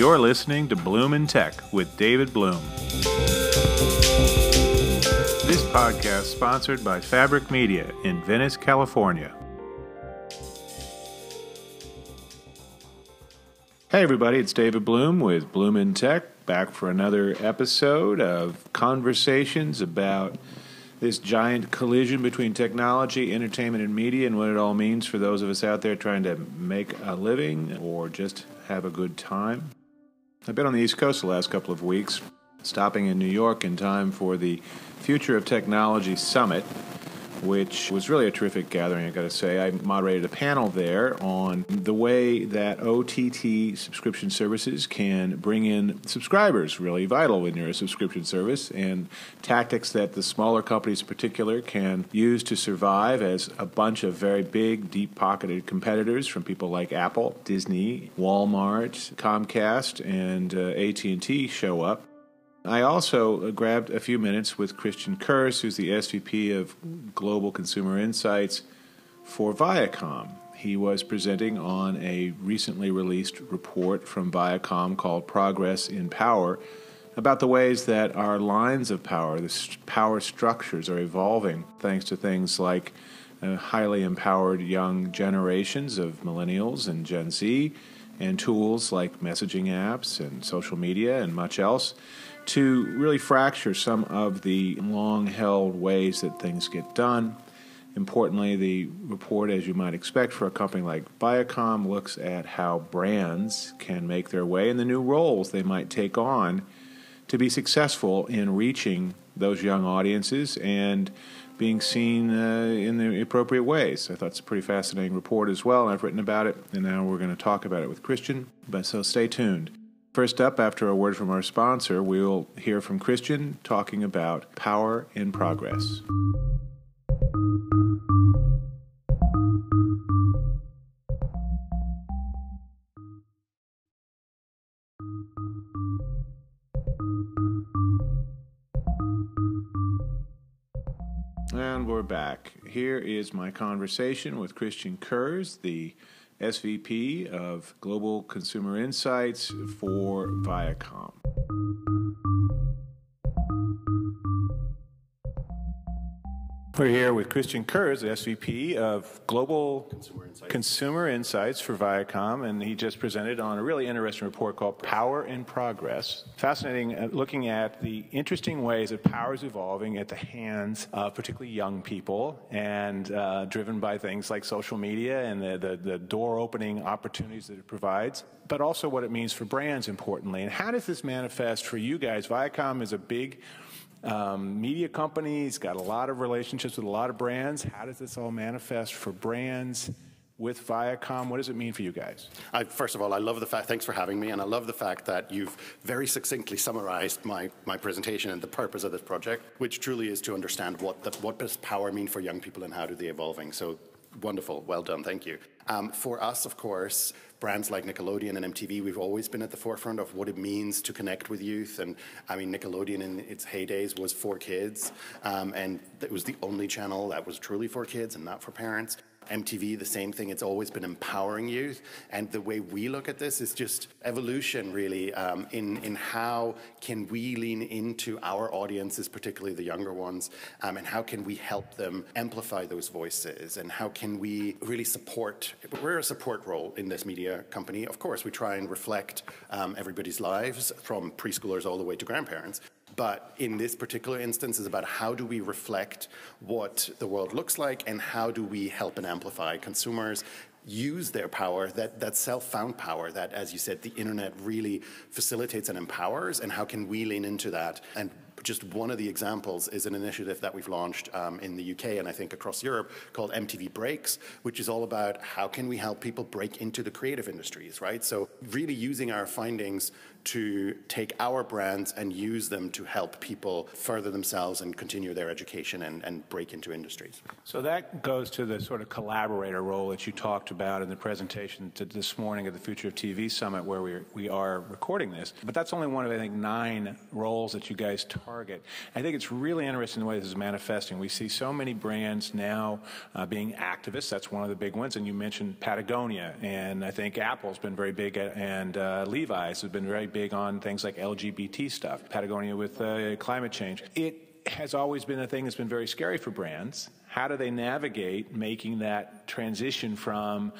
You're listening to Bloom in Tech with David Bloom. This podcast sponsored by Fabric Media in Venice, California. Hey everybody, it's David Bloom with Bloom in Tech, back for another episode of conversations about this giant collision between technology, entertainment, and media, and what it all means for those of us out there trying to make a living or just have a good time. I've been on the East Coast the last couple of weeks, stopping in New York in time for the Future of Technology Summit, which was really a terrific gathering, I got to say. I moderated a panel there on the way that OTT subscription services can bring in subscribers, really vital when you're a subscription service, and tactics that the smaller companies in particular can use to survive as a bunch of very big, deep pocketed competitors from people like Apple, Disney, Walmart, Comcast, and uh, AT&T show up I also grabbed a few minutes with Christian Kurz, who's the SVP of Global Consumer Insights for Viacom. He was presenting on a recently released report from Viacom called Progress in Power about the ways that our lines of power, the power structures, are evolving thanks to things like uh, highly empowered young generations of millennials and Gen Z, and tools like messaging apps and social media and much else to really fracture some of the long held ways that things get done. Importantly, the report, as you might expect for a company like Viacom, looks at how brands can make their way and the new roles they might take on to be successful in reaching those young audiences and being seen uh, in the appropriate ways. I thought it's a pretty fascinating report as well, I've written about it, and now we're going to talk about it with Christian. But so stay tuned. First up, after a word from our sponsor, we will hear from Christian talking about power in progress. And we're back. Here is my conversation with Christian Kurz, the SVP of Global Consumer Insights for Viacom. We're here with Christian Kurz, the SVP of Global Consumer Insights. Consumer Insights. for Viacom, and he just presented on a really interesting report called Power in Progress. Fascinating, uh, looking at the interesting ways that power is evolving at the hands of particularly young people, and uh, driven by things like social media and the, the, the door opening opportunities that it provides but also what it means for brands, importantly. And how does this manifest for you guys? Viacom is a big um, media companies, got a lot of relationships with a lot of brands. How does this all manifest for brands? with Viacom? What does it mean for you guys? I, first of all, I love the fact, thanks for having me, and I love the fact that you've very succinctly summarized my, my presentation and the purpose of this project, which truly is to understand what, the, what does power mean for young people and how do they evolving. So wonderful, well done, thank you. Um, for us, of course, brands like Nickelodeon and MTV, we've always been at the forefront of what it means to connect with youth. And I mean, Nickelodeon in its heydays was for kids, um, and it was the only channel that was truly for kids and not for parents. MTV, the same thing. It's always been empowering youth. And the way we look at this is just evolution, really, um, in, in how can we lean into our audiences, particularly the younger ones, um, and how can we help them amplify those voices, and how can we really support. We're a support role in this media company. Of course, we try and reflect um, everybody's lives from preschoolers all the way to grandparents. But in this particular instance, is about how do we reflect what the world looks like and how do we help and amplify consumers use their power, that, that self-found power that, as you said, the internet really facilitates and empowers, and how can we lean into that and just one of the examples is an initiative that we've launched um, in the UK and I think across Europe called MTV Breaks, which is all about how can we help people break into the creative industries, right? So really using our findings to take our brands and use them to help people further themselves and continue their education and, and break into industries. So that goes to the sort of collaborator role that you talked about in the presentation this morning at the Future of TV Summit where we are, we are recording this. But that's only one of, I think, nine roles that you guys target. I think it's really interesting the way this is manifesting. We see so many brands now uh, being activists. That's one of the big ones. And you mentioned Patagonia, and I think Apple's been very big, and uh, Levi's has been very big on things like LGBT stuff. Patagonia with uh, climate change. It has always been a thing that's been very scary for brands. How do they navigate making that transition from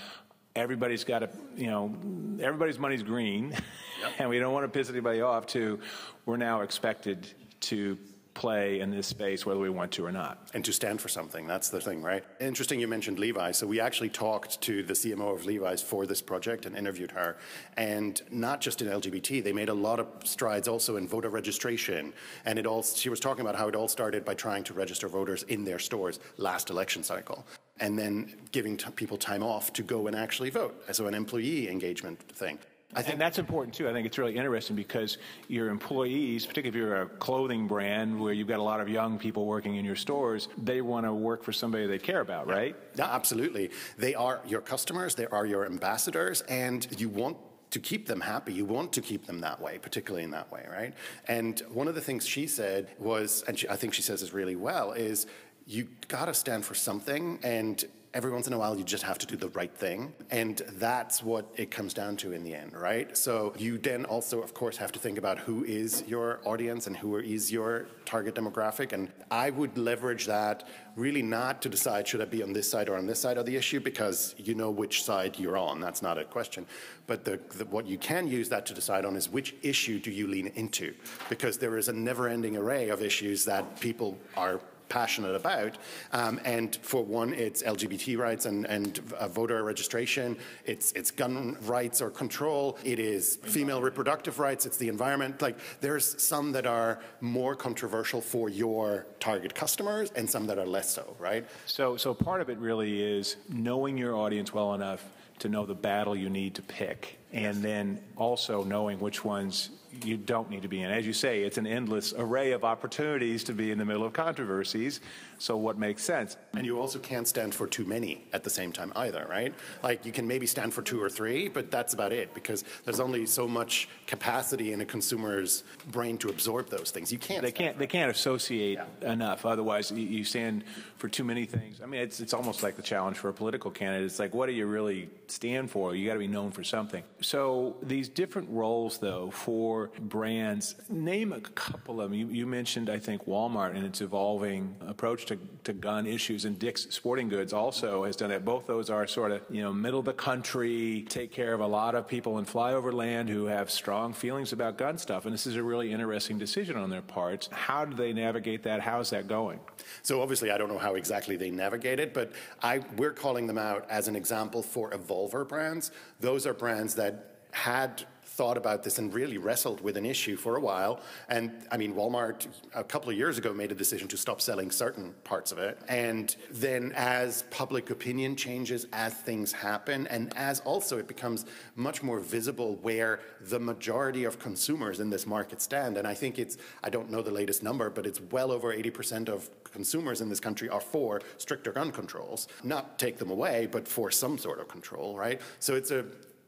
everybody's got to, you know, everybody's money's green, yep. and we don't want to piss anybody off. To we're now expected to play in this space whether we want to or not. And to stand for something, that's the thing, right? Interesting you mentioned Levi. So we actually talked to the CMO of Levi's for this project and interviewed her. And not just in LGBT, they made a lot of strides also in voter registration. And it all she was talking about how it all started by trying to register voters in their stores last election cycle and then giving t- people time off to go and actually vote. So an employee engagement thing. I think and that's important too. I think it's really interesting because your employees, particularly if you're a clothing brand where you've got a lot of young people working in your stores, they want to work for somebody they care about, right? Yeah, absolutely. They are your customers, they are your ambassadors, and you want to keep them happy. You want to keep them that way, particularly in that way, right? And one of the things she said was, and she, I think she says this really well, is you got to stand for something and every once in a while you just have to do the right thing. And that's what it comes down to in the end right? So you then also of course have to think about who is your audience and who is your target demographic. And i would leverage that really not to decide should i be on this side or on this side of the issue? Because you know which side you're on. That's not a question. But the, the, what you can use that to decide on is which issue do you lean into? Because there is a never ending array of issues that people are passionate about. Um, and for one, it's LGBT rights and, and uh, voter registration, it's, it's gun rights or control, it is female reproductive rights, it's the environment. Like there's some that are more controversial for your target customers and some that are less so, right? So, so part of it really is knowing your audience well enough to know the battle you need to pick and then also knowing which ones you don't need to be in. As you say, it's an endless array of opportunities to be in the middle of controversies. So, what makes sense? And you also can't stand for too many at the same time either, right? Like you can maybe stand for two or three, but that's about it because there's only so much capacity in a consumer's brain to absorb those things. You can't. They can't. They can't associate yeah. enough. Otherwise, you, stand for too many things. I mean, it's it's almost like the challenge for a political candidate. It's like, what do you really stand for? You got to be known for something. So these different roles, though, for brands, name a couple of them. You, you mentioned, I think, Walmart and its evolving approach to, to gun issues, and Dick's Sporting Goods also has done that. Both those are sort of, you know, middle of the country, take care of a lot of people in flyover land who have strong feelings about gun stuff. And this is a really interesting decision on their parts. How do they navigate that? How's that going? So obviously, I don't know how exactly they navigate it, but I, we're calling them out as an example for evolver brands. Those are brands that had thought about this and really wrestled with an issue for a while. And I mean, Walmart a couple of years ago made a decision to stop selling certain parts of it. And then as public opinion changes, as things happen, and as also it becomes much more visible where the majority of consumers in this market stand. And I think it's, I don't know the latest number, but it's well over 80% of consumers in this country are for stricter gun controls. Not take them away, but for some sort of control, right? So it's a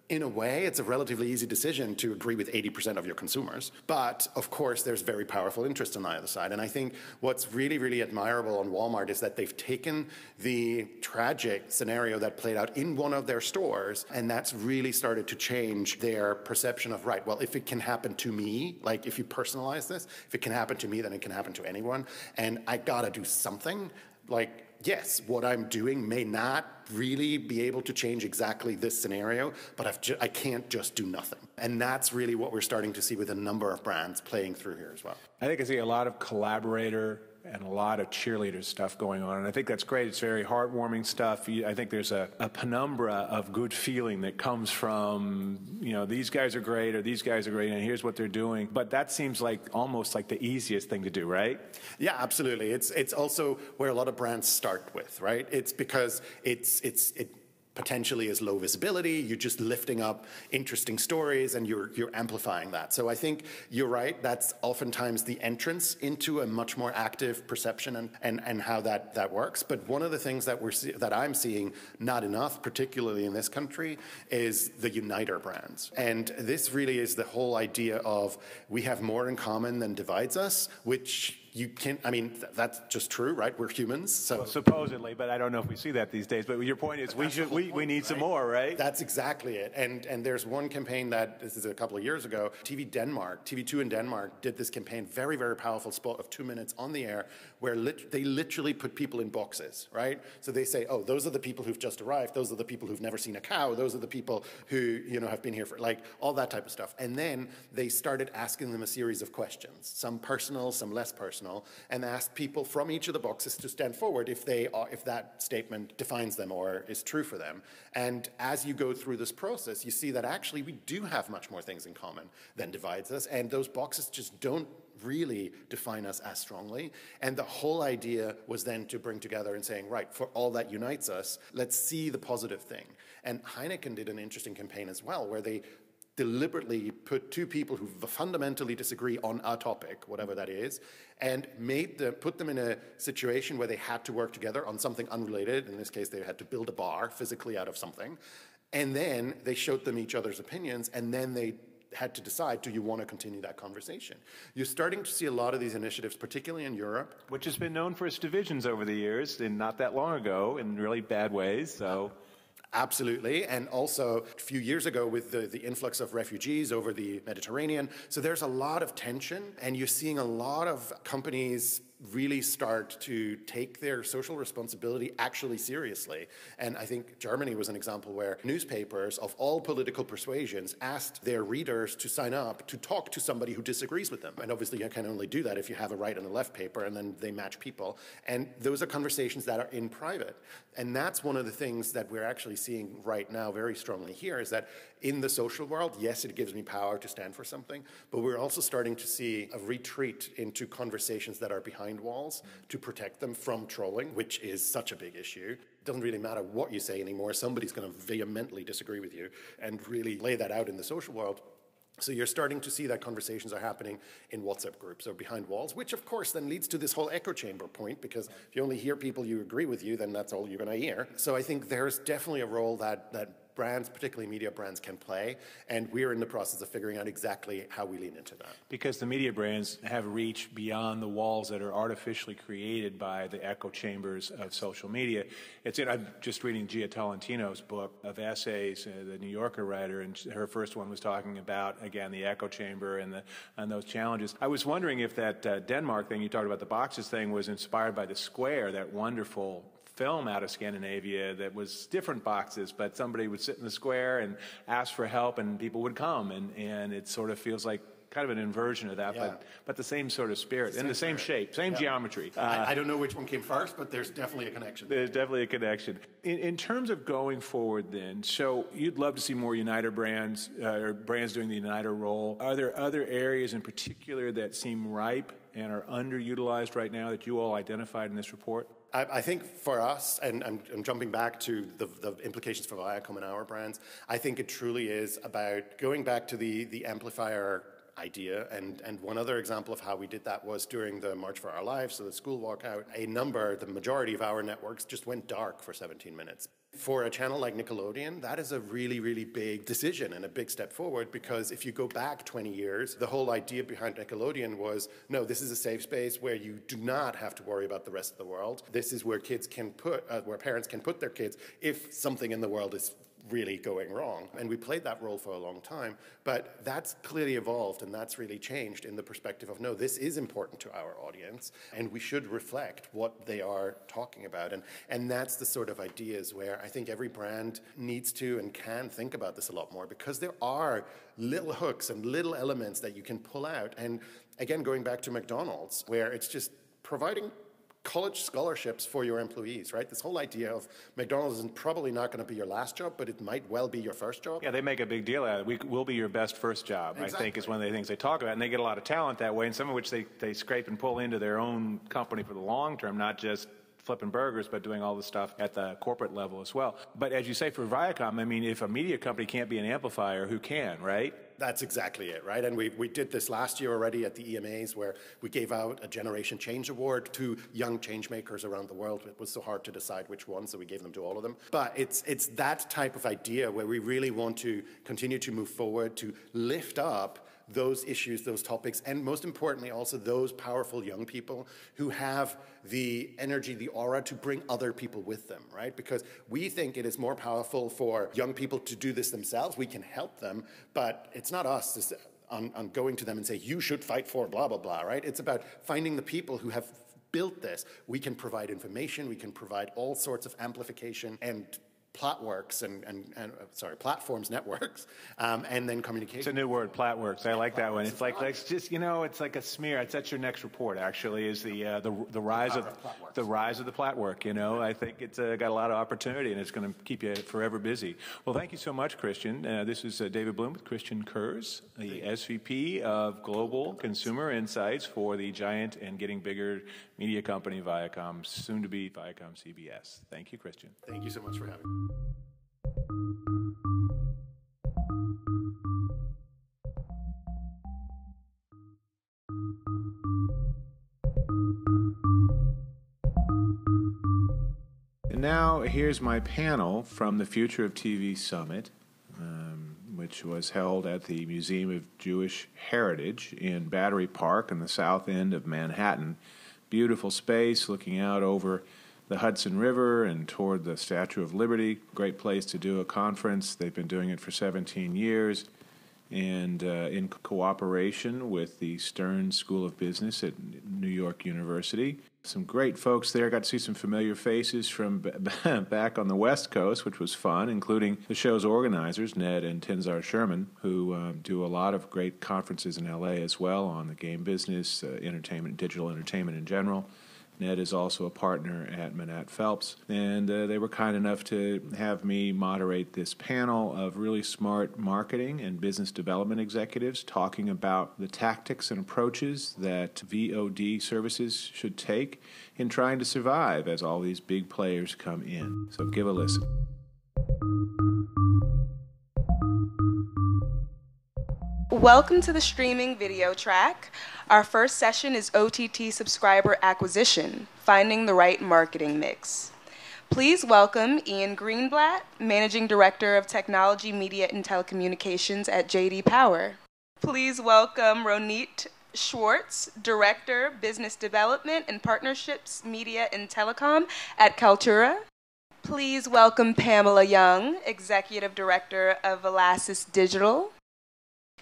in a way, it's a relatively easy decision to agree with 80% of your consumers. But of course, there's very powerful interest on the other side. And I think what's really, really admirable on Walmart is that they've taken the tragic scenario that played out in one of their stores, and that's really started to change their perception of, right, well, if it can happen to me, like if you personalize this, if it can happen to me, then it can happen to anyone. And I gotta do something. Like, yes, what I'm doing may not really be able to change exactly this scenario, but ju- I can't just do nothing. And that's really what we're starting to see with a number of brands playing through here as well. I think I see a lot of collaborator and a lot of cheerleader stuff going on. And I think that's great. It's very heartwarming stuff. I think there's a, a, penumbra of good feeling that comes from, you know, these guys are great or these guys are great and here's what they're doing. But that seems like almost like the easiest thing to do, right? Yeah, absolutely. It's, it's also where a lot of brands start with, right? It's because it's, it's, it, potentially is low visibility. You're just lifting up interesting stories and you're, you're amplifying that. So I think you're right. That's oftentimes the entrance into a much more active perception and, and, and how that, that works. But one of the things that, we're see, that I'm seeing not enough, particularly in this country, is the uniter brands. And this really is the whole idea of we have more in common than divides us, which you can I mean th- that's just true, right? We're humans, so well, supposedly, but I don't know if we see that these days. But your point is, we should we, point, we need right? some more, right? That's exactly it. And and there's one campaign that this is a couple of years ago. TV Denmark, TV2 in Denmark did this campaign, very very powerful spot of two minutes on the air, where lit- they literally put people in boxes, right? So they say, oh, those are the people who've just arrived. Those are the people who've never seen a cow. Those are the people who you know have been here for like all that type of stuff. And then they started asking them a series of questions, some personal, some less personal and asked people from each of the boxes to stand forward if they are, if that statement defines them or is true for them. And as you go through this process, you see that actually we do have much more things in common than divides us, and those boxes just don't really define us as strongly. And the whole idea was then to bring together and saying, right, for all that unites us, let's see the positive thing. And Heineken did an interesting campaign as well, where they deliberately put two people who fundamentally disagree on a topic, whatever that is, and made them, put them in a situation where they had to work together on something unrelated. In this case, they had to build a bar physically out of something. And then they showed them each other's opinions, and then they had to decide do you want to continue that conversation you're starting to see a lot of these initiatives particularly in europe which has been known for its divisions over the years and not that long ago in really bad ways so Absolutely. And also a few years ago with the, the influx of refugees over the Mediterranean. So there's a lot of tension, and you're seeing a lot of companies really start to take their social responsibility actually seriously. And I think Germany was an example where newspapers of all political persuasions asked their readers to sign up to talk to somebody who disagrees with them. And obviously, you can only do that if you have a right and a left paper, and then they match people. And those are conversations that are in private. And that's one of the things that we're actually seeing right now very strongly here is that in the social world, yes, it gives me power to stand for something, but we're also starting to see a retreat into conversations that are behind walls to protect them from trolling, which is such a big issue. It doesn't really matter what you say anymore, somebody's going to vehemently disagree with you and really lay that out in the social world. So you're starting to see that conversations are happening in WhatsApp groups or behind walls, which of course then leads to this whole echo chamber point because if you only hear people you agree with you, then that's all you're going to hear. So I think there's definitely a role that that brands, particularly media brands, can play. And we're in the process of figuring out exactly how we lean into that. Because the media brands have reached beyond the walls that are artificially created by the echo chambers of social media. It's in, I'm just reading Jia Tolentino's book of essays, uh, the New Yorker writer, and her first one was talking about, again, the echo chamber and, the, and those challenges. I was wondering if that uh, Denmark thing you talked about, the boxes thing, was inspired by the Square, that wonderful film out of Scandinavia that was different boxes, but somebody would sit in the square and ask for help, and people would come, and and it sort of feels like kind of an inversion of that, yeah. but but the same sort of spirit in the same spirit. shape, same yeah. geometry. Uh, I, I, don't know which one came first, but there's definitely a connection. There's definitely a connection. In, in terms of going forward, then, so you'd love to see more Uniter brands uh, or brands doing the Uniter role. Are there other areas in particular that seem ripe and are underutilized right now that you all identified in this report? I, I think for us, and I'm, I'm jumping back to the, the, implications for Viacom and our brands, I think it truly is about going back to the, the amplifier idea. And, and one other example of how we did that was during the March for Our Lives, so the school walkout, a number, the majority of our networks just went dark for 17 minutes. For a channel like Nickelodeon, that is a really, really big decision and a big step forward because if you go back 20 years, the whole idea behind Nickelodeon was no, this is a safe space where you do not have to worry about the rest of the world. This is where kids can put, uh, where parents can put their kids if something in the world is really going wrong. And we played that role for a long time, but that's clearly evolved and that's really changed in the perspective of no, this is important to our audience and we should reflect what they are talking about. And, and that's the sort of ideas where I think every brand needs to and can think about this a lot more because there are little hooks and little elements that you can pull out. And again, going back to McDonald's, where it's just providing college scholarships for your employees, right? This whole idea of McDonald's is probably not going to be your last job, but it might well be your first job. Yeah, they make a big deal out of it. We will be your best first job, exactly. I think, is one of the things they talk about. And they get a lot of talent that way, and some of which they, they scrape and pull into their own company for the long term, not just flipping burgers, but doing all the stuff at the corporate level as well. But as you say, for Viacom, I mean, if a media company can't be an amplifier, who can, right? That's exactly it, right? And we, we did this last year already at the EMAs where we gave out a Generation Change Award to young change makers around the world. It was so hard to decide which one, so we gave them to all of them. But it's, it's that type of idea where we really want to continue to move forward, to lift up those issues, those topics, and most importantly, also those powerful young people who have the energy, the aura to bring other people with them, right? Because we think it is more powerful for young people to do this themselves. We can help them, but it's not us on, on going to them and say, you should fight for blah, blah, blah, right? It's about finding the people who have built this. We can provide information, we can provide all sorts of amplification and Platworks and, and, and uh, sorry, platforms, networks, um, and then communication. It's a new word, Platworks. I like that one. It's like, like it's just you know, it's like a smear. It's that's your next report. Actually, is the uh, the the rise of the rise of the Platwork. You know, I think it's uh, got a lot of opportunity and it's going to keep you forever busy. Well, thank you so much, Christian. Uh, this is uh, David Bloom with Christian Kurz, the SVP of Global Consumer Insights for the giant and getting bigger media company Viacom, soon to be Viacom CBS. Thank you, Christian. Thank you so much for having me. And now here's my panel from the Future of TV Summit, um, which was held at the Museum of Jewish Heritage in Battery Park in the south end of Manhattan. Beautiful space looking out over the Hudson River and toward the Statue of Liberty. Great place to do a conference. They've been doing it for 17 years. And uh, in cooperation with the Stern School of Business at New York University. Some great folks there. Got to see some familiar faces from back on the West Coast, which was fun, including the show's organizers, Ned and Tenzar Sherman, who um, do a lot of great conferences in LA as well on the game business, uh, entertainment, digital entertainment in general. Ned is also a partner at Manatt Phelps, and uh, they were kind enough to have me moderate this panel of really smart marketing and business development executives talking about the tactics and approaches that VOD services should take in trying to survive as all these big players come in. So give a listen. Welcome to the streaming video track. Our first session is OTT subscriber acquisition, finding the right marketing mix. Please welcome Ian Greenblatt, Managing Director of Technology, Media, and Telecommunications at JD Power. Please welcome Ronit Schwartz, Director, Business Development and Partnerships, Media and Telecom at Kaltura. Please welcome Pamela Young, Executive Director of Valassis Digital.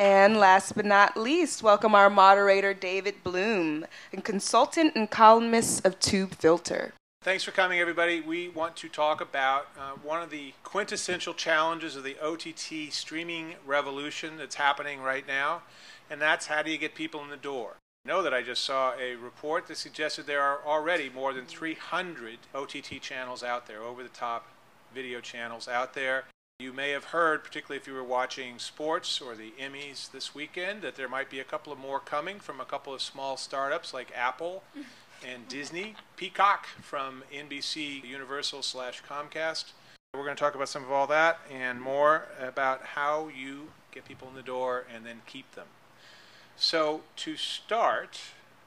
And last but not least, welcome our moderator, David Bloom, a consultant and columnist of Tubefilter. Thanks for coming, everybody. We want to talk about uh, one of the quintessential challenges of the OTT streaming revolution that's happening right now, and that's how do you get people in the door? I know that I just saw a report that suggested there are already more than 300 OTT channels out there, over the top video channels out there. You may have heard, particularly if you were watching sports or the Emmys this weekend, that there might be a couple of more coming from a couple of small startups like Apple and Disney, Peacock from NBC Universal slash Comcast. We're going to talk about some of all that and more about how you get people in the door and then keep them. So to start,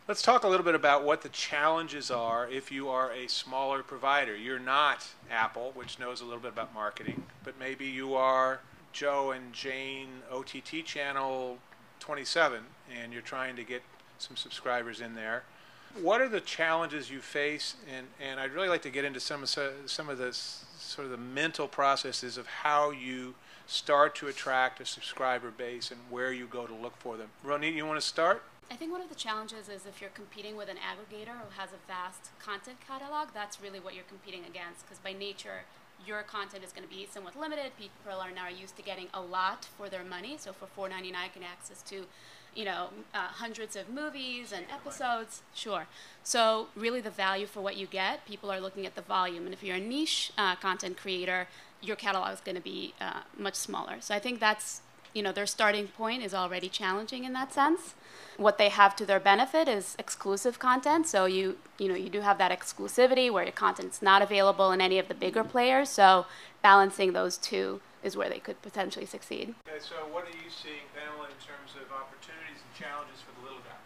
Let's talk a little bit about what the challenges are if you are a smaller provider. You're not Apple, which knows a little bit about marketing, but maybe you are Joe and Jane OTT channel 27 and you're trying to get some subscribers in there. What are the challenges you face? And, and I'd really like to get into some of, some of the sort of the mental processes of how you start to attract a subscriber base and where you go to look for them. Ronit, you want to start? I think one of the challenges is if you're competing with an aggregator who has a vast content catalog, that's really what you're competing against because by nature, your content is going to be somewhat limited. People are now used to getting a lot for their money. So for $4.99, you can access to, you know, uh, hundreds of movies and episodes. Sure. So really, the value for what you get, people are looking at the volume. And if you're a niche uh, content creator, your catalog is going to be uh, much smaller. So I think that's you know, their starting point is already challenging in that sense. What they have to their benefit is exclusive content. So you, you know, you do have that exclusivity where your content's not available in any of the bigger players. So balancing those two is where they could potentially succeed. Okay, so what are you seeing, Pamela, in terms of opportunities and challenges for the little guy?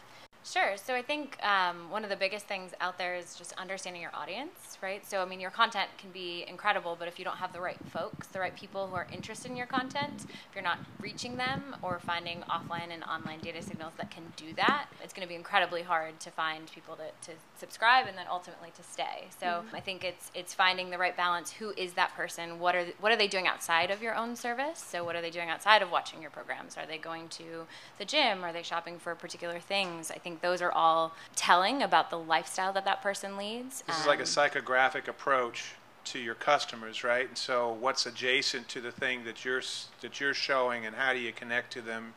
Sure. So I think um, one of the biggest things out there is just understanding your audience, right? So I mean, your content can be incredible, but if you don't have the right folks, the right people who are interested in your content, if you're not reaching them or finding offline and online data signals that can do that, it's going to be incredibly hard to find people to, to subscribe and then ultimately to stay. So mm-hmm. I think it's it's finding the right balance. Who is that person? What are what are they doing outside of your own service? So what are they doing outside of watching your programs? Are they going to the gym? Are they shopping for particular things? I think those are all telling about the lifestyle that that person leads. This um, is like a um, psychographic approach to your customers, right? And so, what's adjacent to the thing that you're that you're showing, and how do you connect to them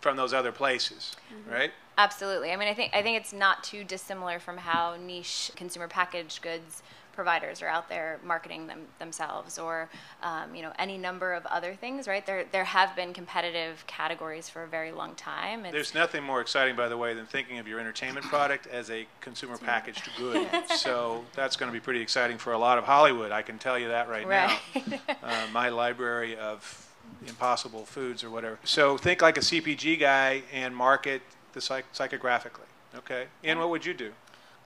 from those other places, mm-hmm. right? Absolutely. I mean, I think I think it's not too dissimilar from how niche consumer packaged goods providers are out there marketing them themselves or um, you know any number of other things right? There there have been competitive categories for a very long time. It's there's nothing more exciting by the way than thinking of your entertainment product as a consumer packaged good. So that's going to be pretty exciting for a lot of hollywood i can tell you that right, right. now uh, my library of impossible foods or whatever. So think like a cpg guy and market the psych- psychographically okay? And what would you do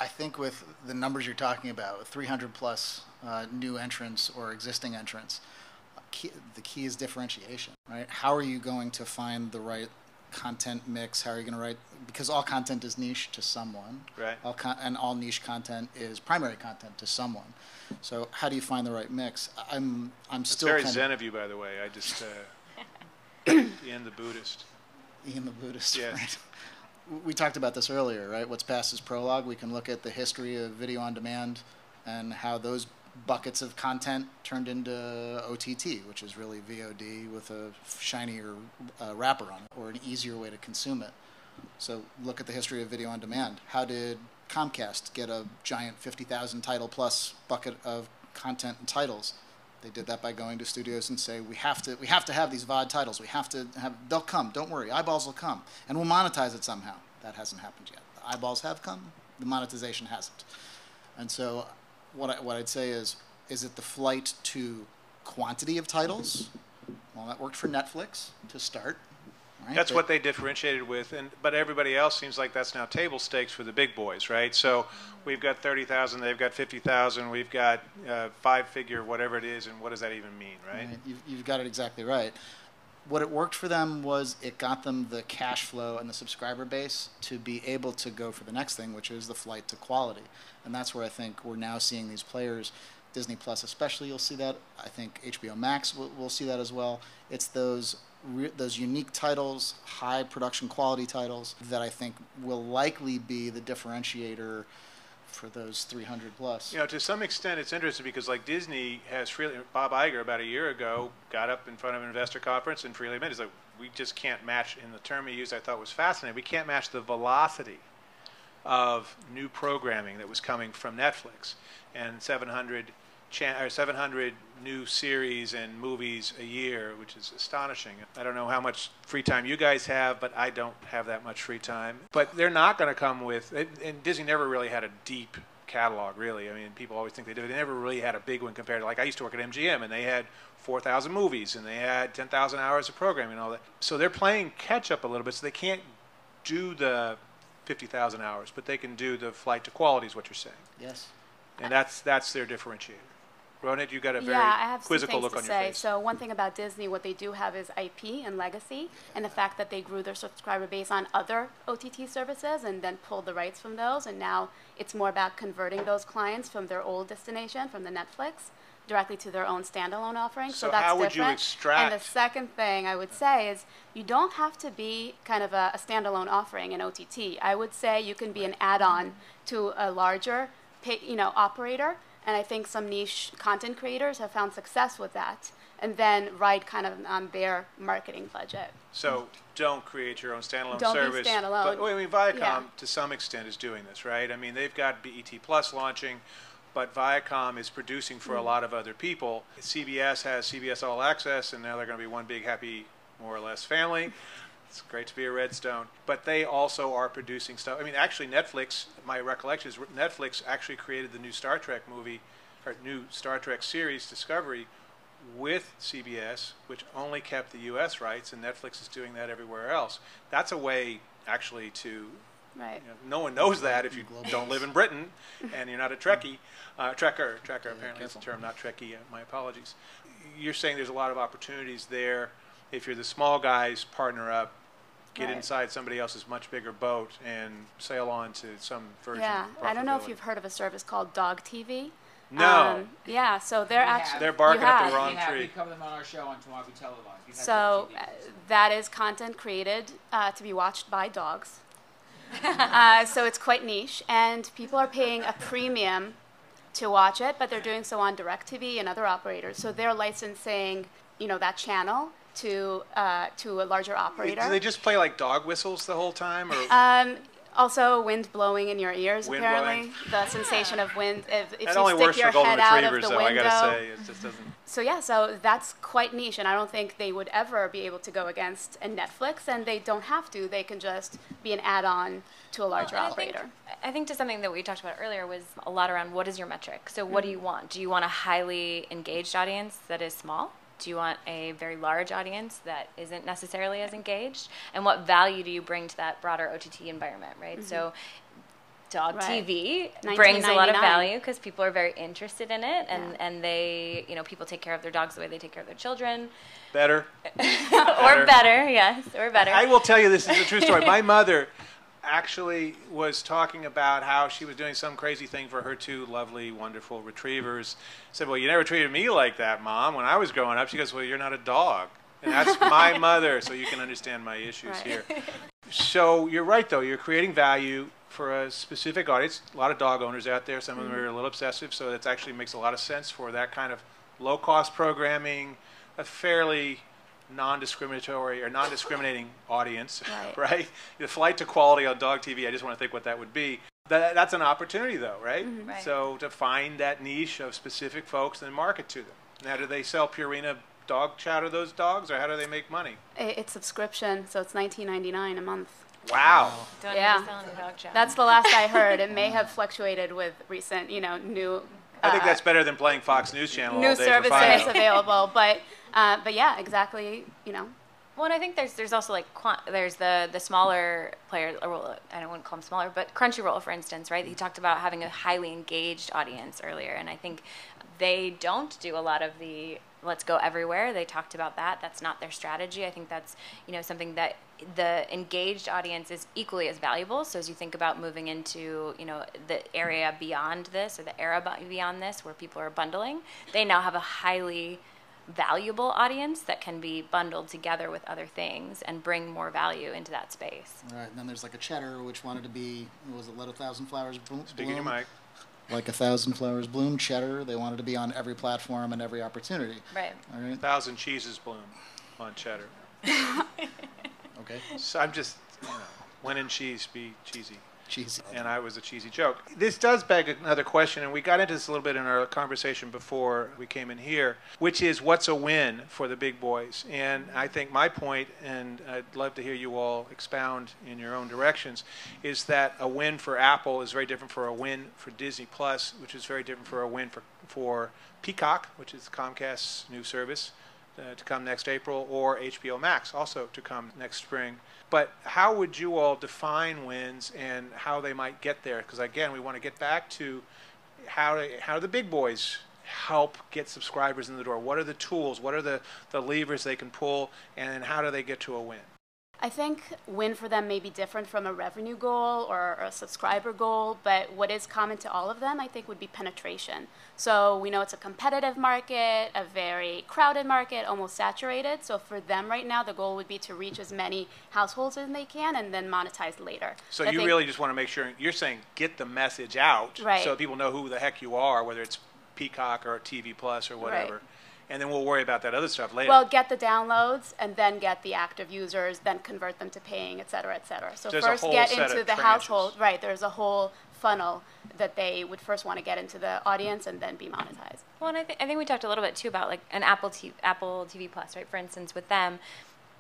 I think with the numbers you're talking about, 300 plus uh, new entrants or existing entrants, key, the key is differentiation, right? How are you going to find the right content mix? How are you going to write? Because all content is niche to someone, right? All con- and all niche content is primary content to someone. So how do you find the right mix? I'm I'm it's still very zen of you, by the way. I just uh, Ian the Buddhist. Ian the Buddhist. Yes. Right? We talked about this earlier, right? What's past is prologue. We can look at the history of video on demand and how those buckets of content turned into OTT, which is really VOD with a shinier uh, wrapper on it or an easier way to consume it. So look at the history of video on demand. How did Comcast get a giant 50,000 title plus bucket of content and titles? They did that by going to studios and say, we have to, we have to have these VOD titles. We have to have, they'll come. Don't worry. Eyeballs will come. And we'll monetize it somehow. That hasn't happened yet. The eyeballs have come. The monetization hasn't. And so what, I, what I'd say is, is it the flight to quantity of titles? Well, that worked for Netflix to start. Right? That's what they differentiated with, and but everybody else seems like that's now table stakes for the big boys, right? So we've got thirty thousand, they've got fifty thousand, we've got uh, five figure, whatever it is, and what does that even mean, right? right. You've, you've got it exactly right. What it worked for them was it got them the cash flow and the subscriber base to be able to go for the next thing, which is the flight to quality, and that's where I think we're now seeing these players. Disney Plus, especially, you'll see that. I think HBO Max will, will see that as well. It's those those unique titles, high production quality titles that I think will likely be the differentiator for those 300 plus. You know, to some extent, it's interesting because like Disney has freely Bob Iger about a year ago got up in front of an investor conference and freely admitted, he's like, we just can't match. In the term he used, I thought was fascinating. We can't match the velocity of new programming that was coming from Netflix and 700 or 700 new series and movies a year, which is astonishing. I don't know how much free time you guys have, but I don't have that much free time. But they're not going to come with, and Disney never really had a deep catalog, really. I mean, people always think they did. They never really had a big one compared to, like, I used to work at MGM, and they had 4,000 movies, and they had 10,000 hours of programming and all that. So they're playing catch up a little bit, so they can't do the 50,000 hours, but they can do the flight to quality, is what you're saying. Yes. And that's that's their differentiator. Ronit, you got a very yeah, I have quizzical look on your say. face. So one thing about Disney, what they do have is IP and legacy, and the fact that they grew their subscriber base on other OTT services and then pulled the rights from those, and now it's more about converting those clients from their old destination, from the Netflix, directly to their own standalone offering. So, so that's how would different. you extract? And the second thing I would say is you don't have to be kind of a, a standalone offering in OTT. I would say you can be an add-on to a larger, pay, you know, operator and I think some niche content creators have found success with that and then ride kind of on their marketing budget. So don't create your own standalone don't service. Be standalone. But I mean, Viacom yeah. to some extent is doing this, right? I mean, they've got BET Plus launching, but Viacom is producing for mm-hmm. a lot of other people. CBS has CBS All Access, and now they're going to be one big happy more or less family. It's great to be a Redstone, but they also are producing stuff. I mean, actually, Netflix. My recollection is Netflix actually created the new Star Trek movie, or new Star Trek series, Discovery, with CBS, which only kept the U.S. rights, and Netflix is doing that everywhere else. That's a way, actually, to Right. you know, no one knows that if you don't live in Britain and you're not a Trekkie. Uh, Trekker, Trekker apparently is the term, not Trekkie. Uh, my apologies. You're saying there's a lot of opportunities there. If you're the small guys, partner up, get Right. inside somebody else's much bigger boat, and sail on to some version. Yeah, of I don't know if you've heard of a service called Dog TV. No. Um, yeah, so they're We have. actually They're barking you up the wrong we have, tree. We cover them on our show on Tomorrow Be Televised. We've had So them on uh, that is content created uh, to be watched by dogs. uh, so it's quite niche, and people are paying a premium to watch it, but they're doing so on DirecTV and other operators. So they're licensing, you know, that channel to uh, to a larger operator. Do they just play like dog whistles the whole time, or Um, also, wind blowing in your ears. Wind apparently, blowing. the sensation of wind. If, if that you only stick works your for golden head out of retrievers, the though. window. I gotta say, it just doesn't. So yeah, so that's quite niche, and I don't think they would ever be able to go against a Netflix, and they don't have to. They can just be an add-on to a larger Well, and I think- operator. I think to something that we talked about earlier was a lot around what is your metric. So what do you want? Do you want a highly engaged audience that is small? Do you want a very large audience that isn't necessarily as engaged? And what value do you bring to that broader OTT environment, right? Mm-hmm. So Dog Right. TV brings a lot of value because people are very interested in it, and, Yeah. and they, you know, people take care of their dogs the way they take care of their children, Better. or better, yes, or better. I will tell you this is a true story. My mother actually was talking about how she was doing some crazy thing for her two lovely, wonderful retrievers. Said, "Well, you never treated me like that, mom. When I was growing up." She goes, "Well, you're not a dog." And that's my mother, so you can understand my issues Right. here. So you're right, though. You're creating value for a specific audience. A lot of dog owners out there. Some of them mm-hmm. are a little obsessive, so that actually makes a lot of sense for that kind of low-cost programming, a fairly non-discriminatory or non-discriminating audience, Right. right? The flight to quality on dog TV. I just want to think what that would be. That, that's an opportunity, though, right? Right. So to find that niche of specific folks and market to them. Now, do they sell Purina dog chow to those dogs, or how do they make money? It's subscription, so it's $19.99 a month. Wow. Don't Yeah. even sell any dog chow. That's the last I heard. It may have fluctuated with recent, you know, new. I think uh, that's better than playing Fox News Channel new all day for five services available, but uh, but yeah, exactly. You know, Well, and I think there's there's also like there's the the smaller player. Well, I don't want to call them smaller, but Crunchyroll, for instance, right? He talked about having a highly engaged audience earlier, and I think they don't do a lot of the let's go everywhere. They talked about that. That's not their strategy. I think that's you know something that the engaged audience is equally as valuable. So as you think about moving into you know the area beyond this or the era beyond this where people are bundling, they now have a highly valuable audience that can be bundled together with other things and bring more value into that space. Right, and then there's like a cheddar, which wanted to be, what was it, let a thousand flowers bloom? Speaking to Mike. Like a thousand flowers bloom, cheddar. They wanted to be on every platform and every opportunity. Right. All right, Thousand cheeses bloom on cheddar. okay, So I'm just, you know, when in cheese, be cheesy. Cheesy. And I was a cheesy joke. This does beg another question, and we got into this a little bit in our conversation before we came in here, which is what's a win for the big boys? And I think my point, and I'd love to hear you all expound in your own directions, is that a win for Apple is very different for a win for Disney Plus, which is very different for a win for, for Peacock, which is Comcast's new service uh, to come next April, or HBO Max also to come next spring. But how would you all define wins and how they might get there? Because again, we want to get back to how do, how the big boys help get subscribers in the door? What are the tools? What are the, the levers they can pull? And how do they get to a win? I think win for them may be different from a revenue goal or a subscriber goal, but what is common to all of them, I think, would be penetration. So we know it's a competitive market, a very crowded market, almost saturated. So for them right now, the goal would be to reach as many households as they can and then monetize later. So you think- really just want to make sure you're saying get the message out Right. so people know who the heck you are, whether it's Peacock or TV Plus or whatever. And then we'll worry about that other stuff later. Well, get the downloads and then get the active users, then convert them to paying, et cetera, et cetera. So There's first get into the tranches. household, right? There's a whole funnel that they would first want to get into the audience and then be monetized. Well, and I, th- I think we talked a little bit too about like an Apple TV, Apple TV Plus, right? For instance, with them,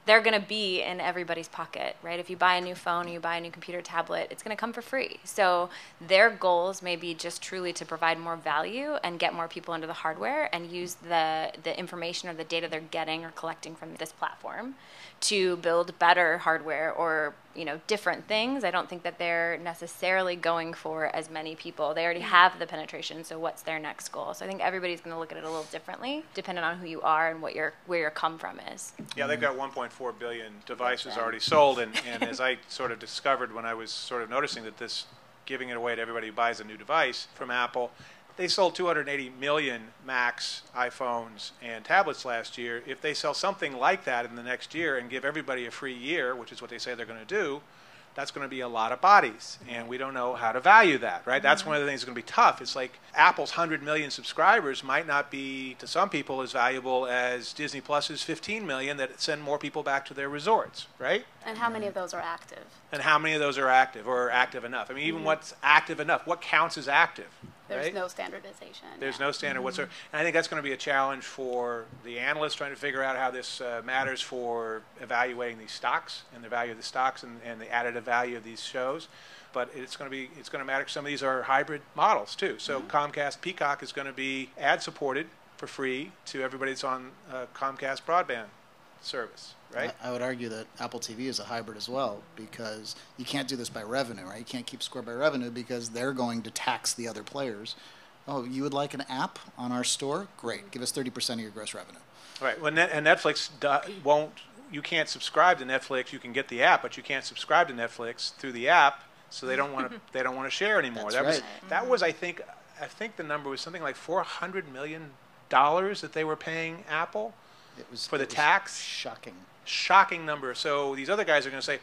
they're going to be in everybody's pocket, right? If you buy a new phone or you buy a new computer tablet, it's going to come for free. So their goals may be just truly to provide more value and get more people into the hardware and use the the information or the data they're getting or collecting from this platform to build better hardware or you know different things. I don't think that they're necessarily going for as many people. They already mm. have the penetration, so what's their next goal? So I think everybody's going to look at it a little differently, depending on who you are and what your where your come from is. Yeah, they've got 1.4 billion devices already sold, and, and as I sort of discovered when I was sort of noticing that this giving it away to everybody who buys a new device from Apple, they sold 280 million Macs, iPhones, and tablets last year. If they sell something like that in the next year and give everybody a free year, which is what they say they're going to do, that's going to be a lot of bodies, and we don't know how to value that, right? That's mm-hmm. one of the things that's going to be tough. It's like Apple's 100 million subscribers might not be, to some people, as valuable as Disney Plus's 15 million that send more people back to their resorts, right? And how many of those are active? And how many of those are active or active enough? I mean, even what's active enough? What counts as active? There's right? no standardization. There's yeah. no standard whatsoever. And I think that's going to be a challenge for the analysts trying to figure out how this uh, matters for evaluating these stocks and the value of the stocks and, and the additive value of these shows. But it's going to be it's going to matter. Some of these are hybrid models too. So Comcast Peacock is going to be ad supported for free to everybody that's on uh, Comcast broadband service, right? I, I would argue that Apple TV is a hybrid as well because you can't do this by revenue, right? You can't keep score by revenue because they're going to tax the other players. Oh, you would like an app on our store? Great. Give us 30% of your gross revenue. Right. Well, Net- and Netflix do- won't. You can't subscribe to Netflix. You can get the app, but you can't subscribe to Netflix through the app. So they don't want to. they don't want to share anymore. That's that was that was. I think. I think the number was something like four hundred million dollars that they were paying Apple. It was For the tax? Shocking. Shocking number. So these other guys are going to say,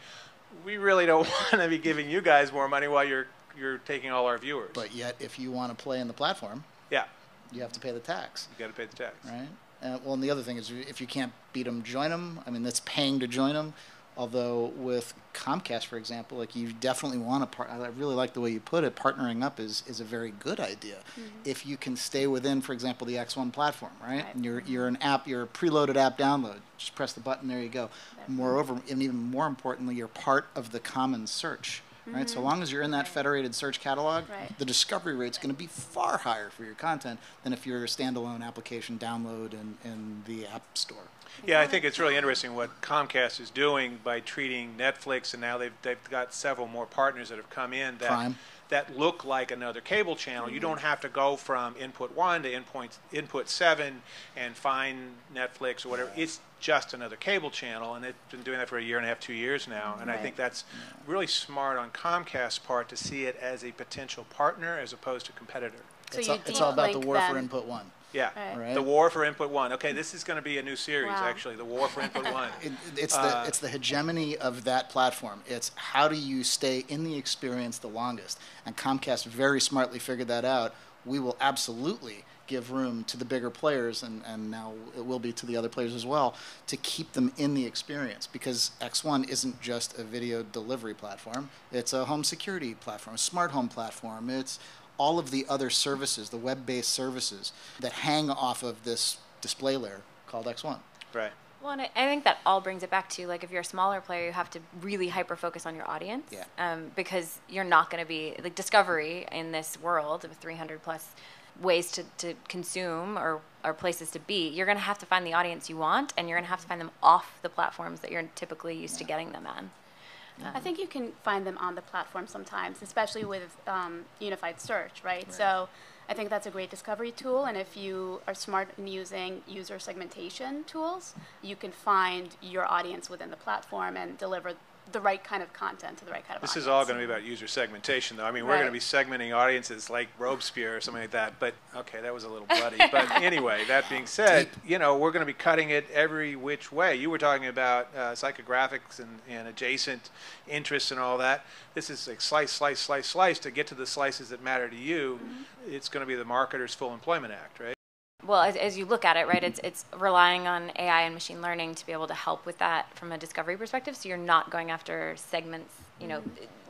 we really don't want to be giving you guys more money while you're you're taking all our viewers. But yet, if you want to play in the platform, yeah, you have to pay the tax, you got to pay the tax. right? Uh, well, and the other thing is, if you can't beat them, join them. I mean, that's paying to join them. Although with Comcast, for example, like you definitely want to part. I really like the way you put it. Partnering up is, is a very good idea mm-hmm. if you can stay within, for example, the X1 platform, right? Right. And you're mm-hmm. you're an app, you're a preloaded app download. Just press the button, there you go. Moreover, and even more importantly, you're part of the common search. Right, so mm-hmm. long as you're in that federated search catalog, Right. the discovery rate's going to be far higher for your content than if you're a standalone application download in, in the App Store. Yeah, I think it's really interesting what Comcast is doing by treating Netflix, and now they've, they've got several more partners that have come in that Prime. that look like another cable channel. You don't have to go from input one to input input seven and find Netflix or whatever. It's just another cable channel, and they've been doing that for a year and a half, two years now. And I think that's really smart on Comcast's part to see it as a potential partner as opposed to competitor. So it's, you all, it's all about the war for input one. Yeah, Right. Right. the war for input one. Okay, this is going to be a new series Wow. actually. The war for input one. It, it's Uh, the it's the hegemony of that platform. It's how do you stay in the experience the longest? And Comcast very smartly figured that out. We will absolutely give room to the bigger players, and, and now it will be to the other players as well, to keep them in the experience. Because X1 isn't just a video delivery platform; it's a home security platform, a smart home platform. It's all of the other services, the web-based services that hang off of this display layer called X1. Right. Well, and I I think that all brings it back to like if you're a smaller player, you have to really hyper focus on your audience. Yeah. Um, because you're not going to be like discovery in this world of 300 plus ways to, to consume or, or places to be. You're going to have to find the audience you want, and you're going to have to find them off the platforms that you're typically used to getting them on. I think you can find them on the platform sometimes, especially with um, unified search, right? So I think that's a great discovery tool. And if you are smart in using user segmentation tools, you can find your audience within the platform and deliver the right kind of content to the right kind of This audience. is all going to be about user segmentation, though. I mean, we're going to be segmenting audiences like Robespierre or something like that. But okay, that was a little bloody. but anyway, that being said, you know, we're going to be cutting it every which way. You were talking about uh, psychographics and, and adjacent interests and all that. This is like slice, slice, slice, slice to get to the slices that matter to you. It's going to be the Marketers Full Employment Act, right? Well, as, as you look at it, right, it's it's relying on AI and machine learning to be able to help with that from a discovery perspective. So you're not going after segments, you know,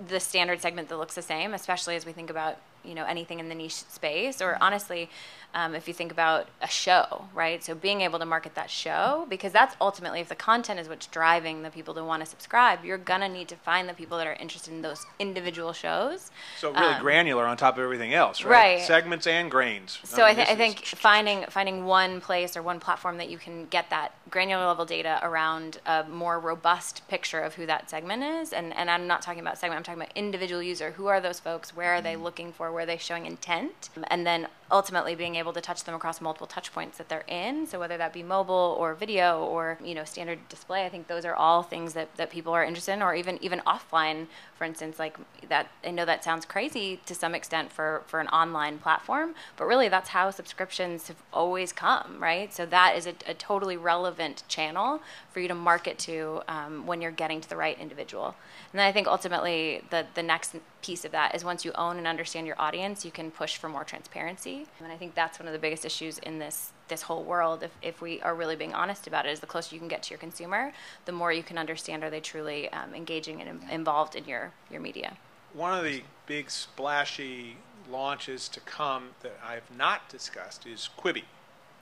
the standard segment that looks the same, especially as we think about you know anything in the niche space, or honestly, um, if you think about a show, right? So being able to market that show, because that's ultimately, if the content is what's driving the people to want to subscribe, you're going to need to find the people that are interested in those individual shows. So really Um, granular on top of everything else, right? Right. Segments and grains. So I, mean, th- I think finding finding one place or one platform that you can get that granular level data around a more robust picture of who that segment is, and, and I'm not talking about segment, I'm talking about individual user. Who are those folks? Where are they looking for? Where are they showing intent? And then ultimately being able to touch them across multiple touch points that they're in. So whether that be mobile or video or you know standard display, I think those are all things that, that people are interested in, or even even offline, for instance, like that. I know that sounds crazy to some extent for for an online platform, but really that's how subscriptions have always come, right? So that is a, a totally relevant channel for you to market to um, when you're getting to the right individual. And then I think ultimately the the next piece of that is once you own and understand your audience, you can push for more transparency. And I think that's one of the biggest issues in this this whole world. If, if we are really being honest about it, is the closer you can get to your consumer, the more you can understand are they truly um, engaging and im- involved in your your media. One of the big splashy launches to come that I have not discussed is Quibi.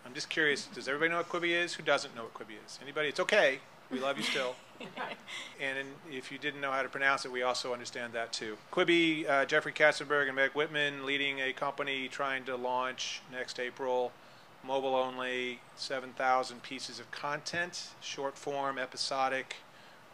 I'm just curious, does everybody know what Quibi is? Who doesn't know what Quibi is? Anybody? It's okay. We love you still. and in, if you didn't know how to pronounce it, we also understand that too. Quibi, uh, Jeffrey Katzenberg and Meg Whitman leading a company trying to launch next April, mobile only, 7,000 pieces of content, short form, episodic,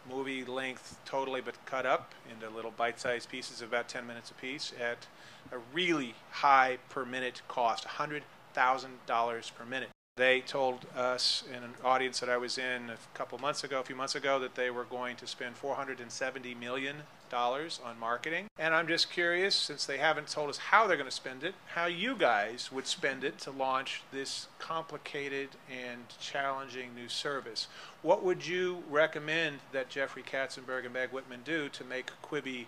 movie length totally, but cut up into little bite-sized pieces of about 10 minutes apiece at a really high per minute cost, $100,000 per minute. They told us in an audience that I was in a couple months ago, a few months ago, that they were going to spend $470 million on marketing. And I'm just curious, since they haven't told us how they're going to spend it, how you guys would spend it to launch this complicated and challenging new service. What would you recommend that Jeffrey Katzenberg and Meg Whitman do to make Quibi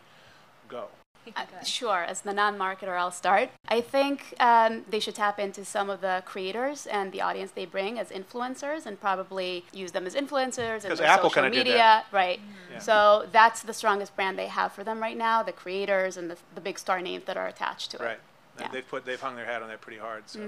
go? Uh, sure, as the non-marketer, I'll start. I think um, they should tap into some of the creators and the audience they bring as influencers, and probably use them as influencers and Apple social kinda did media. that. Right. Yeah. So that's the strongest brand they have for them right now: the creators and the, the big star names that are attached to it. Right. Yeah. They've put they've hung their hat on that pretty hard. So,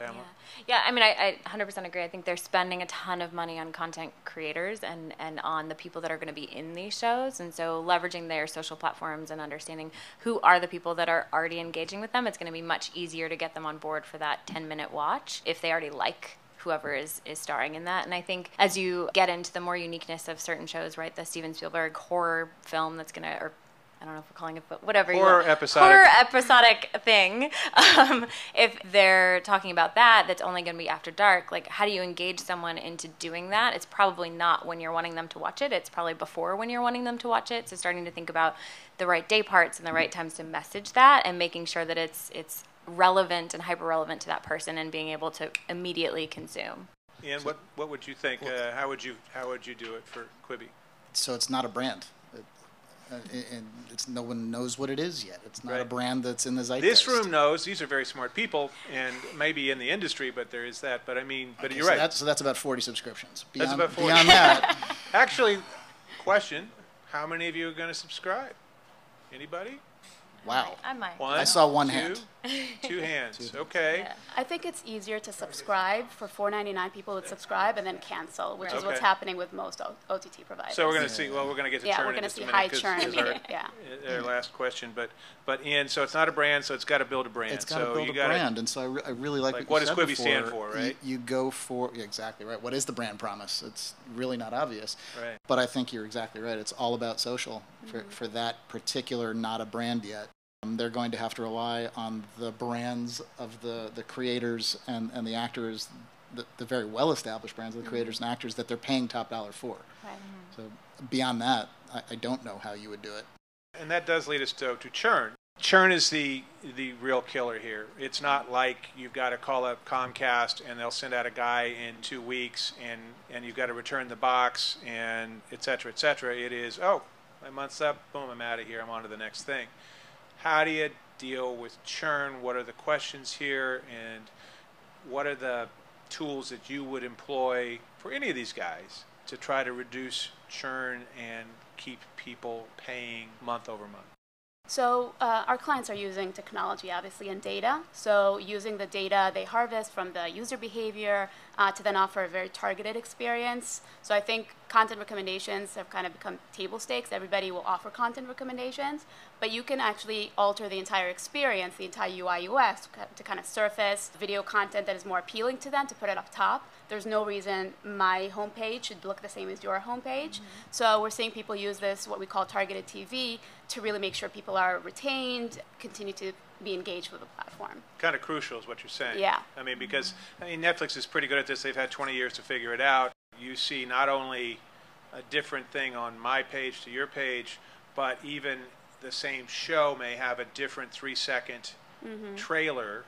Pamela. Yeah, I mean, I, I 100% agree. I think they're spending a ton of money on content creators and, and on the people that are going to be in these shows. And so leveraging their social platforms and understanding who are the people that are already engaging with them, it's going to be much easier to get them on board for that 10 minute watch if they already like whoever is, is starring in that. And I think as you get into the more uniqueness of certain shows, right, the Steven Spielberg horror film that's going to, or I don't know if we're calling it, but whatever. you Horror want. episodic. Horror episodic thing. Um, if they're talking about that, that's only going to be after dark. Like, how do you engage someone into doing that? It's probably not when you're wanting them to watch it. It's probably before when you're wanting them to watch it. So starting to think about the right day parts and the right times to message that, and making sure that it's it's relevant and hyper relevant to that person, and being able to immediately consume. Ian, what what would you think? Uh, how would you how would you do it for Quibi? So it's not a brand. It, uh, and it's no one knows what it is yet. It's not a brand that's in the zeitgeist. This room knows these are very smart people, and maybe in the industry, but there is that. But I mean, but Okay, you're so right. That's, so that's about 40 subscriptions. That's Beyond, about 40. Beyond that, Actually, question: How many of you are going to subscribe? Anybody? wow. I might. One. I saw one two? hand. Two hands. Okay. Yeah. I think it's easier to subscribe for $4.99. People would subscribe and then cancel, which is what's Okay. happening with most O- OTT providers. So we're going to see. Well, we're going to get to Yeah, churn we're in gonna just a see minute high 'cause- churn, 'cause our, yeah. Our last question, but but Ian, so it's not a brand, so it's got to build a brand. It's got to so build you a gotta, brand, and so I, re- I really like, Like, what, what you does said Quibi stand before. for, You- right? You, go for yeah, exactly right. What is the brand promise? It's really not obvious. Right. But I think you're exactly right. It's all about social for, mm-hmm. for that particular not a brand yet. Um, they're going to have to rely on the brands of the, the creators and, and the actors, the, the very well established brands of the creators and actors that they're paying top dollar for. Right. So beyond that, I, I don't know how you would do it. And that does lead us to, to churn. Churn is the the real killer here. It's not like you've got to call up Comcast and they'll send out a guy in two weeks and, and you've got to return the box and et cetera, et cetera. It is, oh, my month's up, boom, I'm out of here, I'm on to the next thing. How do you deal with churn? What are the questions here? And what are the tools that you would employ for any of these guys to try to reduce churn and keep people paying month over month? So uh, our clients are using technology, obviously, and data. So using the data they harvest from the user behavior uh, to then offer a very targeted experience. So I think content recommendations have kind of become table stakes. Everybody will offer content recommendations, but you can actually alter the entire experience, the entire UI UX, to kind of surface video content that is more appealing to them, to put it up top. There's no reason my homepage should look the same as your homepage. Mm-hmm. So we're seeing people use this, what we call targeted TV, to really make sure people are retained, continue to be engaged with the platform. Kind of crucial is what you're saying. Yeah. I mean, because I mean, Netflix is pretty good at this. They've had 20 years to figure it out. You see not only a different thing on my page to your page, but even the same show may have a different three second mm-hmm. trailer,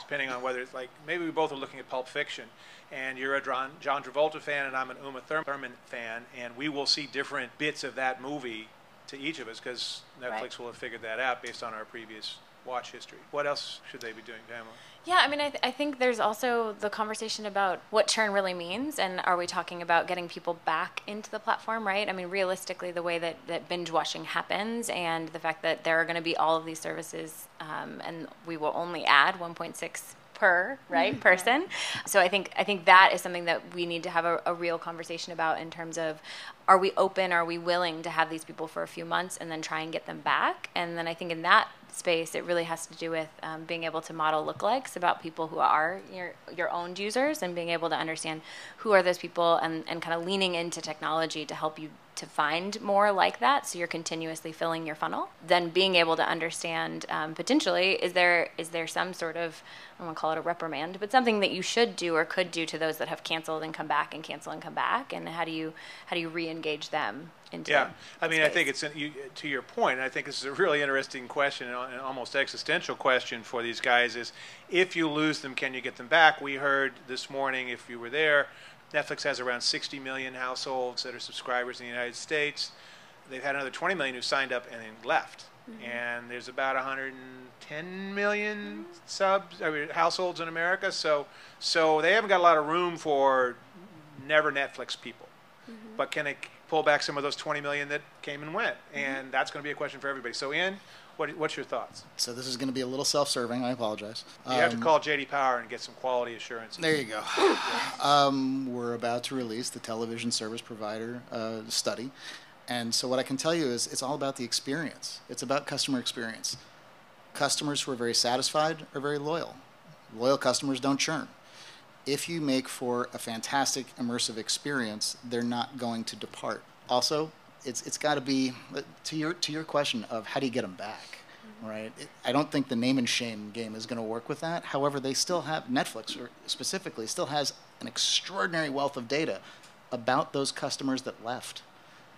depending on whether it's like maybe we both are looking at Pulp Fiction, and you're a John, John Travolta fan and I'm an Uma Thurman fan, and we will see different bits of that movie to each of us because Netflix right. will have figured that out based on our previous watch history. What else should they be doing, Pamela? Yeah, I mean, I, th- I think there's also the conversation about what churn really means, and are we talking about getting people back into the platform, right? I mean, realistically, the way that, that binge watching happens, and the fact that there are going to be all of these services, um, and we will only add 1.6 per right person. So I think I think that is something that we need to have a, a, real conversation about in terms of are we open, are we willing to have these people for a few months and then try and get them back? And then I think in that space, it really has to do with um, being able to model lookalikes about people who are your your own users and being able to understand who are those people and, and kind of leaning into technology to help you to find more like that so you're continuously filling your funnel then being able to understand um, potentially is there is there some sort of i don't want to call it a reprimand but something that you should do or could do to those that have canceled and come back and cancel and come back and how do you how do you re-engage them into yeah i mean space. i think it's you, to your point i think this is a really interesting question an almost existential question for these guys is if you lose them can you get them back we heard this morning if you were there netflix has around 60 million households that are subscribers in the united states they've had another 20 million who signed up and then left mm-hmm. and there's about 110 million mm-hmm. subs I mean, households in america so so they haven't got a lot of room for never netflix people mm-hmm. but can it pull back some of those 20 million that came and went. Mm-hmm. And that's going to be a question for everybody. So, Ian, what, what's your thoughts? So this is going to be a little self-serving. I apologize. You um, have to um, call JD Power and get some quality assurance. There you go. um, we're about to release the television service provider uh, study, and so what I can tell you is it's all about the experience. It's about customer experience. Customers who are very satisfied are very loyal. Loyal customers don't churn if you make for a fantastic immersive experience, they're not going to depart. Also, it's it's got to be to your to your question of how do you get them back, mm-hmm. right? It, I don't think the name and shame game is going to work with that. However, they still have Netflix, or specifically, still has an extraordinary wealth of data about those customers that left.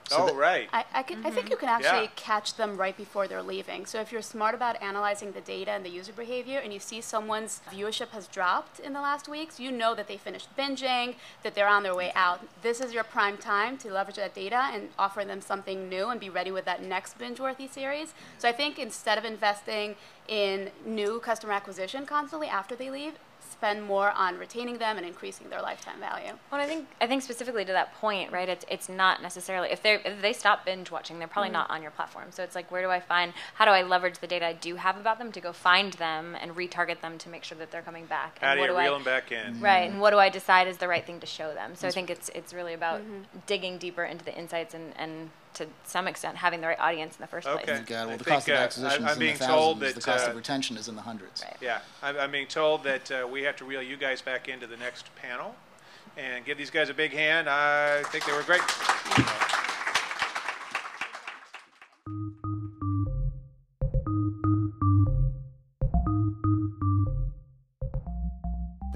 So oh, right. I, I, can, mm-hmm. I think you can actually yeah. catch them right before they're leaving. So if you're smart about analyzing the data and the user behavior and you see someone's viewership has dropped in the last weeks, you know that they finished binging, that they're on their way out. This is your prime time to leverage that data and offer them something new and be ready with that next binge-worthy series. So I think instead of investing in new customer acquisition constantly after they leave, spend more on retaining them and increasing their lifetime value. Well, I think I think specifically to that point, right? It's it's not necessarily if they if they stop binge watching, they're probably mm-hmm. not on your platform. So it's like, where do I find? How do I leverage the data I do have about them to go find them and retarget them to make sure that they're coming back? How and do you reel I, them back in? Right, and what do I decide is the right thing to show them? So I think it's it's really about mm-hmm. digging deeper into the insights and and to some extent having the right audience in the first okay. place. God, well, I the cost of acquisition uh, is in the thousands. That, the cost uh, of retention is in the hundreds. Right. Yeah, I'm, I'm, being told that uh, we have to reel you guys back into the next panel and give these guys a big hand. I think they were great.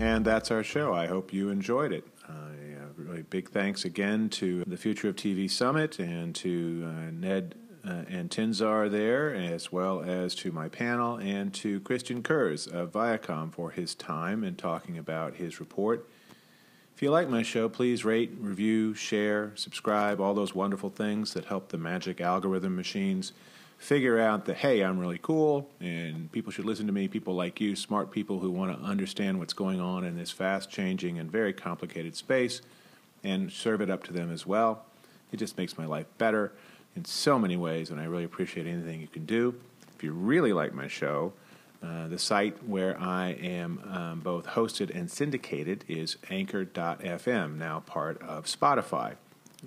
And that's our show. I hope you enjoyed it really big thanks again to the Future of TV Summit and to uh, Ned uh, and Tinzar there, as well as to my panel and to Christian Kurz of Viacom for his time and talking about his report. If you like my show, please rate, review, share, subscribe, all those wonderful things that help the magic algorithm machines figure out that, hey, I'm really cool and people should listen to me. People like you, smart people who want to understand what's going on in this fast changing and very complicated space and serve it up to them as well. It just makes my life better. in so many ways, and I really appreciate anything you can do. If you really like my show, uh, the site where I am um, both hosted and syndicated is anchor.fm, now part of Spotify.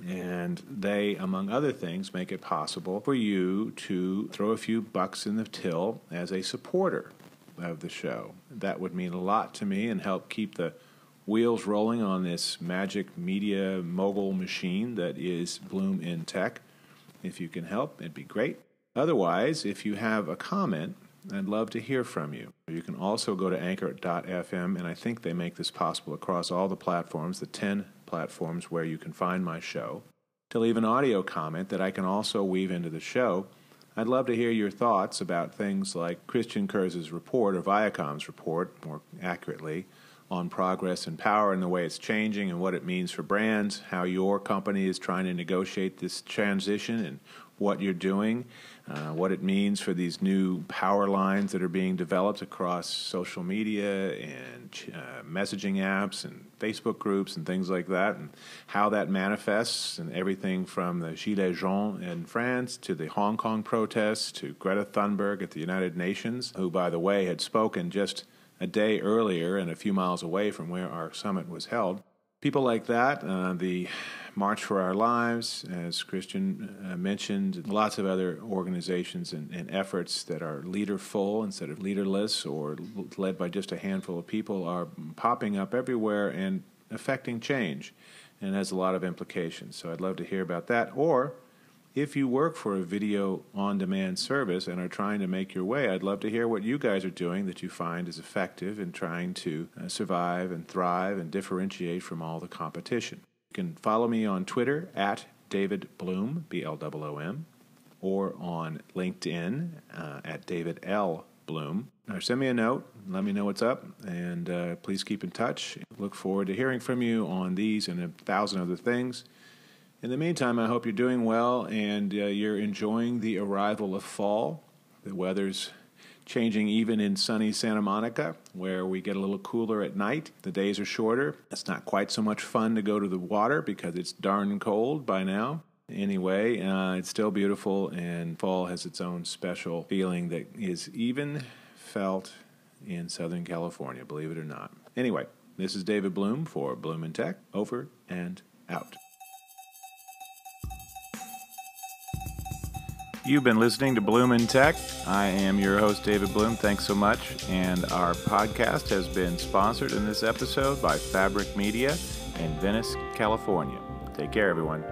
And they, among other things, make it possible for you to throw a few bucks in the till as a supporter of the show. That would mean a lot to me and help keep the wheels rolling on this magic media mogul machine that is Bloom in Tech. If you can help, it'd be great. Otherwise, if you have a comment, I'd love to hear from you. You can also go to anchor.fm, and I think they make this possible across all the platforms, the 10 platforms where you can find my show, to leave an audio comment that I can also weave into the show. I'd love to hear your thoughts about things like Christian Kurz's report, or Viacom's report, more accurately, on progress and power and the way it's changing and what it means for brands, how your company is trying to negotiate this transition and what you're doing, uh, what it means for these new power lines that are being developed across social media and uh, messaging apps and Facebook groups and things like that, and how that manifests, and everything from the Gilets jaunes in France to the Hong Kong protests to Greta Thunberg at the United Nations, who, by the way, had spoken just a day earlier and a few miles away from where our summit was held. People like that, uh, the March for Our Lives, as Christian uh, mentioned, lots of other organizations and, and, efforts that are leaderful instead of leaderless or led by just a handful of people are popping up everywhere and affecting change and has a lot of implications. So I'd love to hear about that. Or if you work for a video on demand service and are trying to make your way, I'd love to hear what you guys are doing that you find is effective in trying to uh, survive and thrive and differentiate from all the competition. You can follow me on Twitter at David Bloom, B L O O M, or on LinkedIn uh, at David L. Bloom. Or send me a note, let me know what's up, and uh, please keep in touch. Look forward to hearing from you on these and a thousand other things. In the meantime, I hope you're doing well and uh, you're enjoying the arrival of fall. The weather's changing even in sunny Santa Monica, where we get a little cooler at night. The days are shorter. It's not quite so much fun to go to the water because it's darn cold by now. Anyway, uh, it's still beautiful, and fall has its own special feeling that is even felt in Southern California, believe it or not. Anyway, this is David Bloom for Bloom in Tech. Over and out. You've been listening to Bloom in Tech. I am your host, David Bloom. Thanks so much. And our podcast has been sponsored in this episode by Fabric Media in Venice, California. Take care, everyone.